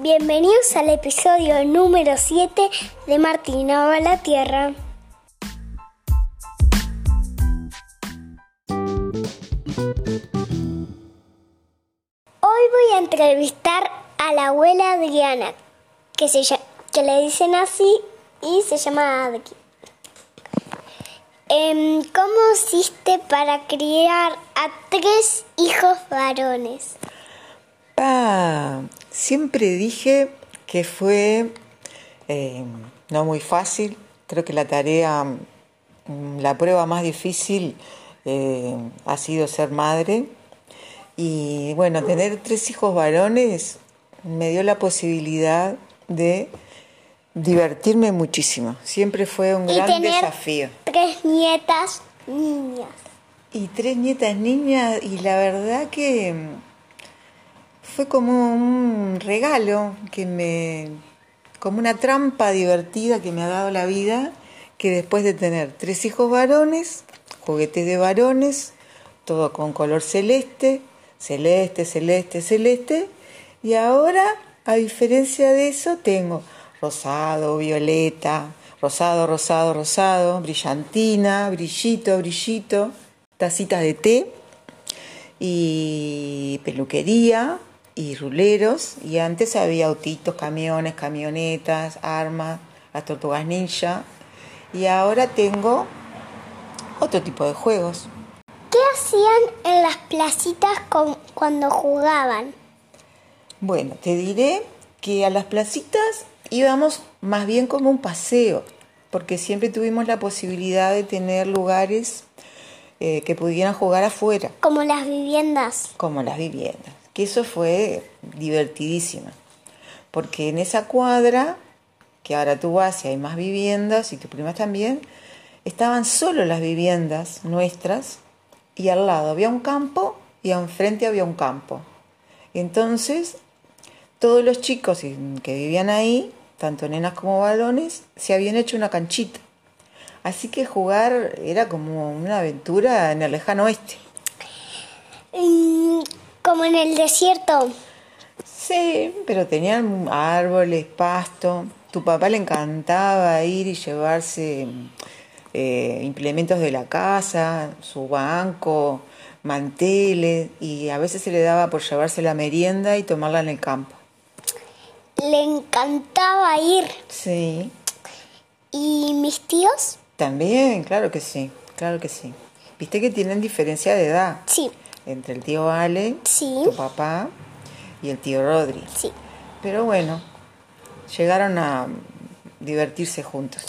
Bienvenidos al episodio número 7 de Martina a la Tierra. Hoy voy a entrevistar a la abuela Adriana, que, se, le dicen así y se llama Adri. Em, ¿Cómo hiciste para criar a tres hijos varones? Ah, siempre dije que fue eh, no muy fácil. Creo que la tarea, mm, la prueba más difícil eh, ha sido ser madre. Y bueno, tener tres hijos varones me dio la posibilidad de divertirme muchísimo. Siempre fue un Y gran tener desafío. tres nietas niñas. Y tres nietas niñas, y la verdad que mm, fue como un regalo que me, como una trampa divertida que me ha dado la vida, que después de tener tres hijos varones, juguetes de varones, todo con color celeste, celeste, celeste, celeste, y ahora, a diferencia de eso, tengo rosado, violeta, rosado, rosado, rosado, brillantina, brillito, brillito, tacitas de té y peluquería y ruleros y antes había autitos, camiones, camionetas, armas, las tortugas ninja y ahora tengo otro tipo de juegos. ¿Qué hacían en las placitas con- cuando jugaban? Bueno, te diré que a las placitas íbamos más bien como un paseo, porque siempre tuvimos la posibilidad de tener lugares eh, que pudieran jugar afuera. Como las viviendas. como las viviendas, eso fue divertidísimo, porque en esa cuadra, que ahora tú vas y hay más viviendas y tus primas también, estaban solo las viviendas nuestras y al lado había un campo y enfrente había un campo. Entonces, todos los chicos que vivían ahí, tanto nenas como varones, se habían hecho una canchita. Así que jugar era como una aventura en el lejano oeste. Como en el desierto. Sí, pero tenían árboles, pasto. Tu papá le encantaba ir y llevarse eh, implementos de la casa, su banco, manteles, y a veces se le daba por llevarse la merienda y tomarla en el campo. Le encantaba ir. Sí, ¿Y mis tíos? también, claro que sí, claro que sí. Viste que tienen diferencia de edad Sí, entre el tío Ale, Sí. tu papá, y el tío Rodri. sí. Pero bueno, llegaron a divertirse juntos.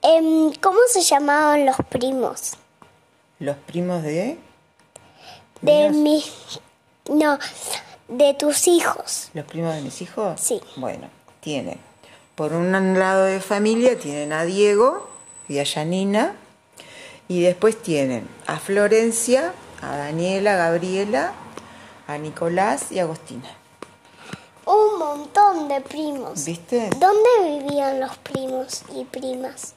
Em, ¿Cómo se llamaban los primos? Los primos de... De mis... No, de tus hijos. ¿Los primos de mis hijos? Sí. Bueno, tienen. Por un lado de familia tienen a Diego y a Janina. Y después tienen a Florencia, a Daniela, a Gabriela, a Nicolás y a Agostina. Un montón de primos. ¿Viste? ¿Dónde vivían los primos y primas?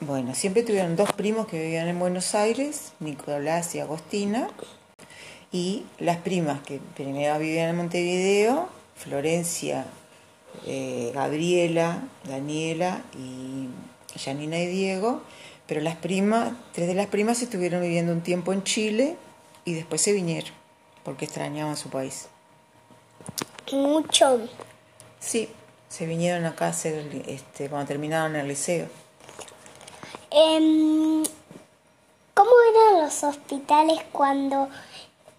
Bueno, siempre tuvieron dos primos que vivían en Buenos Aires, Nicolás y Agostina, y las primas que primero vivían en Montevideo, Florencia, eh, Gabriela, Daniela y Janina y Diego, pero las primas, tres de las primas estuvieron viviendo un tiempo en Chile y después se vinieron porque extrañaban su país. Mucho. Sí, se vinieron acá a hacer, este, cuando terminaron el liceo. Em, ¿Cómo eran los hospitales cuando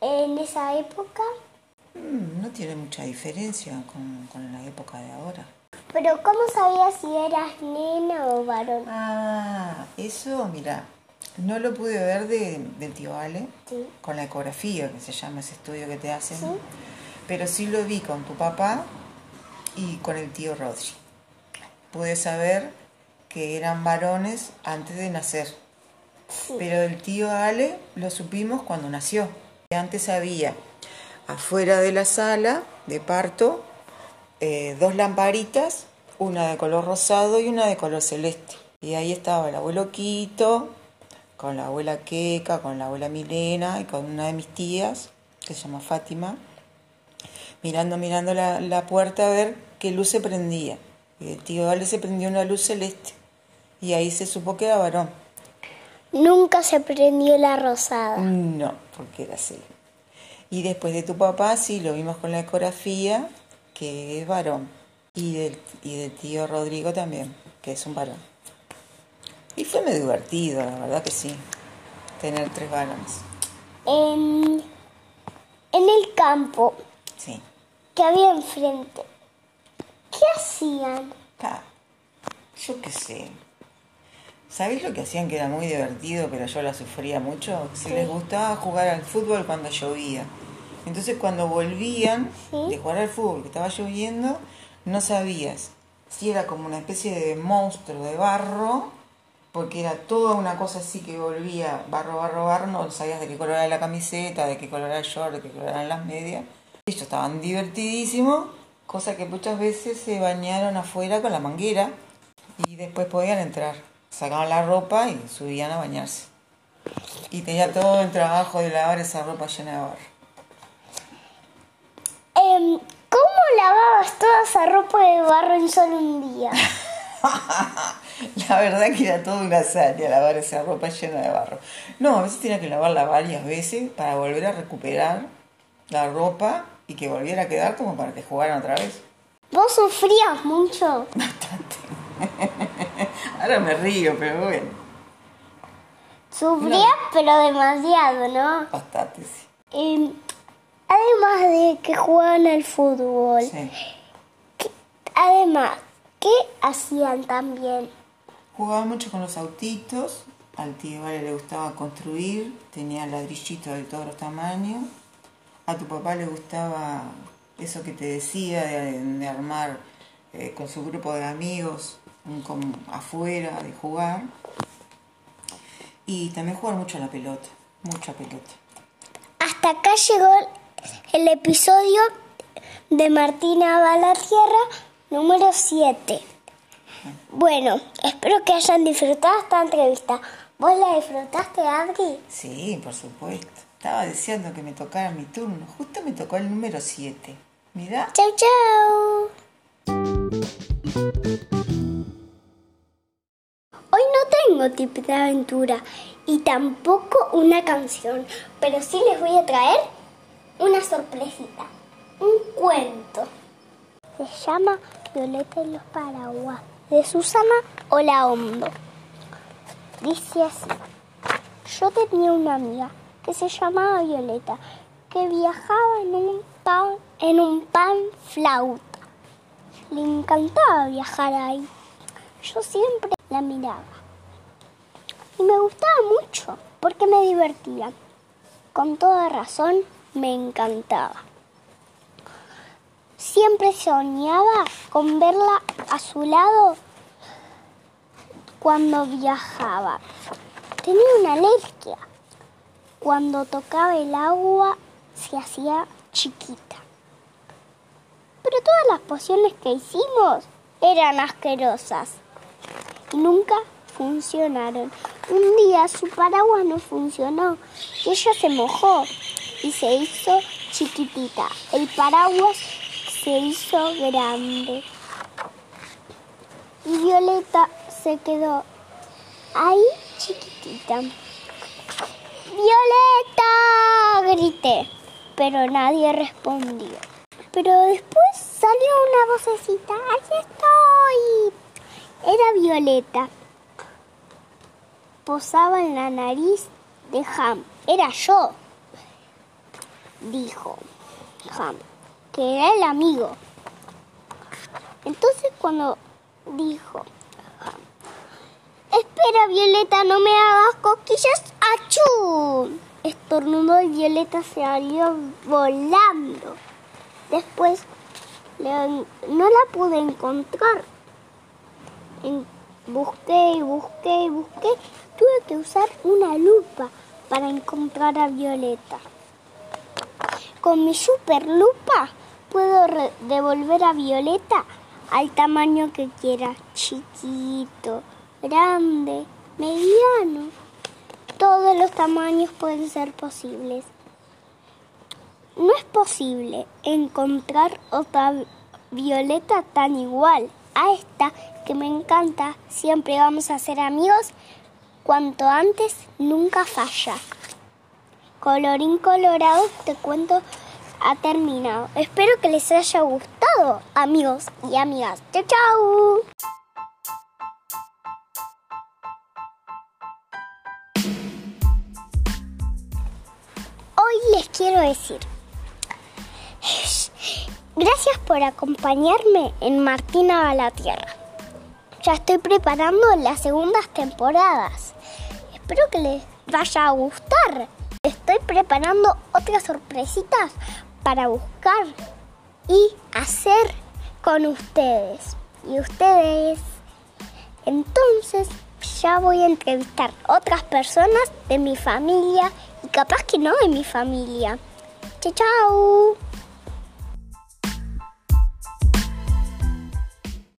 en esa época? Mm, No tiene mucha diferencia con, con la época de ahora. Pero ¿cómo sabías si eras nena o varón? Ah, eso, mira, no lo pude ver de, del tío Ale, Sí. con la ecografía, que se llama ese estudio que te hacen, pero sí lo vi con tu papá y con el tío Rodri. Pude saber que eran varones antes de nacer, Sí. pero el tío Ale lo supimos cuando nació. Antes había afuera de la sala de parto eh, dos lamparitas, una de color rosado y una de color celeste. Y ahí estaba el abuelo Quito, con la abuela Queca, con la abuela Milena y con una de mis tías, que se llama Fátima, mirando, mirando la, la puerta a ver qué luz se prendía. Y el tío Ale se prendió una luz celeste. Y ahí se supo que era varón. Nunca se prendió la rosada. No, porque era así. Y después de tu papá, sí, lo vimos con la ecografía, que es varón. Y del, y del tío Rodrigo también, que es un varón. Y fue muy divertido, la verdad que sí, tener tres varones. En, en el campo Sí. que había enfrente, ¿qué hacían? Yo qué sé. ¿Sabéis lo que hacían que era muy divertido, pero yo la sufría mucho? Se les gustaba jugar al fútbol cuando llovía. Entonces cuando volvían Sí. de jugar al fútbol, que estaba lloviendo, no sabías si era como una especie de monstruo de barro, porque era toda una cosa así que volvía barro, barro, barro, no sabías de qué color era la camiseta, de qué color era el short, de qué color eran las medias. Ellos estaban divertidísimos, cosa que muchas veces se bañaron afuera con la manguera y después podían entrar. Sacaban la ropa y subían a bañarse. Y tenía todo el trabajo de lavar esa ropa llena de barro. Em, ¿Cómo lavabas toda esa ropa de barro en solo un día? La verdad que era toda una hazaña lavar esa ropa llena de barro. No, a veces tenía que lavarla varias veces para volver a recuperar la ropa y que volviera a quedar como para que jugaran otra vez. ¿Vos sufrías mucho? Ahora me río, pero bueno, Sufrías, pero demasiado, ¿no? bastante sí. Em, además de que jugaban al fútbol, Sí. además, ¿qué hacían también? Jugaba mucho con los autitos, al tío Vale le gustaba construir, tenía ladrillitos de todos los tamaños. A tu papá le gustaba eso que te decía de, armar eh, con su grupo de amigos afuera, de jugar. Y también jugar mucho a la pelota, mucha pelota. Hasta acá llegó el episodio de Martina va a la Tierra número 7. Bueno, espero que hayan disfrutado esta entrevista. ¿Vos la disfrutaste, Adri? Sí, por supuesto. Estaba deseando que me tocara mi turno. Justo me tocó el número 7. Mirá. Chau, chau. Hoy no tengo tip de aventura y tampoco una canción, pero sí les voy a traer una sorpresita, un cuento. Se llama Violeta y los paraguas, de Susana Olaondo. Dice así, yo tenía una amiga que se llamaba Violeta, que viajaba en un pan, en un pan flauta. Le encantaba viajar ahí. Yo siempre la miraba. Y me gustaba mucho porque me divertía. Con toda razón me encantaba. Siempre soñaba con verla a su lado cuando viajaba. Tenía una alergia. Cuando tocaba el agua se hacía chiquita. Pero todas las pociones que hicimos eran asquerosas y nunca funcionaron. Un día su paraguas no funcionó y ella se mojó y se hizo chiquitita. El paraguas se hizo grande. Y Violeta se quedó ahí chiquitita. ¡Violeta! grité, pero nadie respondió. Pero después salió una vocecita. ¡Aquí estoy! Era Violeta. Posaba en la nariz de Ham. Era yo, dijo Ham, que era el amigo. Entonces cuando dijo espera Violeta, no me hagas cosquillas, ¡achú! Estornudó y Violeta se salió volando. Después no la pude encontrar. En- busqué busqué y busqué. Tuve que usar una lupa para encontrar a Violeta. Con mi super lupa puedo devolver a Violeta al tamaño que quiera. Chiquito, grande, mediano. Todos los tamaños pueden ser posibles. No es posible encontrar otra violeta tan igual a esta que me encanta. Siempre vamos a ser amigos. Cuanto antes, nunca falla. Colorín colorado, te cuento ha terminado. Espero que les haya gustado, amigos y amigas. Chao, chao. Hoy les quiero decir, gracias por acompañarme en Martina a la Tierra. Ya estoy preparando las segundas temporadas. Espero que les vaya a gustar. Estoy preparando otras sorpresitas para buscar y hacer con ustedes. Y ustedes, entonces ya voy a entrevistar otras personas de mi familia y capaz que no de mi familia. Chao, chao.